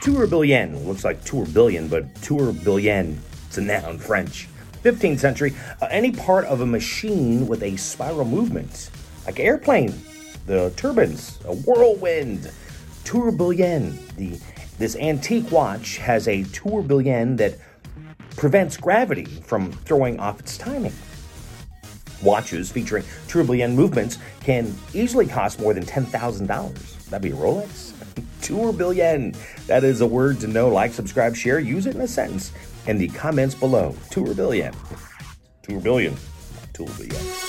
Tourbillon looks like tourbillon, but tourbillon, it's a noun, French. 15th century, uh, any part of a machine with a spiral movement, like airplane, the turbines, a whirlwind. Tourbillon, the this antique watch has a tourbillon that prevents gravity from throwing off its timing. Watches featuring tourbillon movements can easily cost more than $10,000. That'd be a Rolex? tourbillon. That is a word to know. Like, subscribe, share, use it in a sentence in the comments below. Tourbillon. Tourbillon. Tourbillon.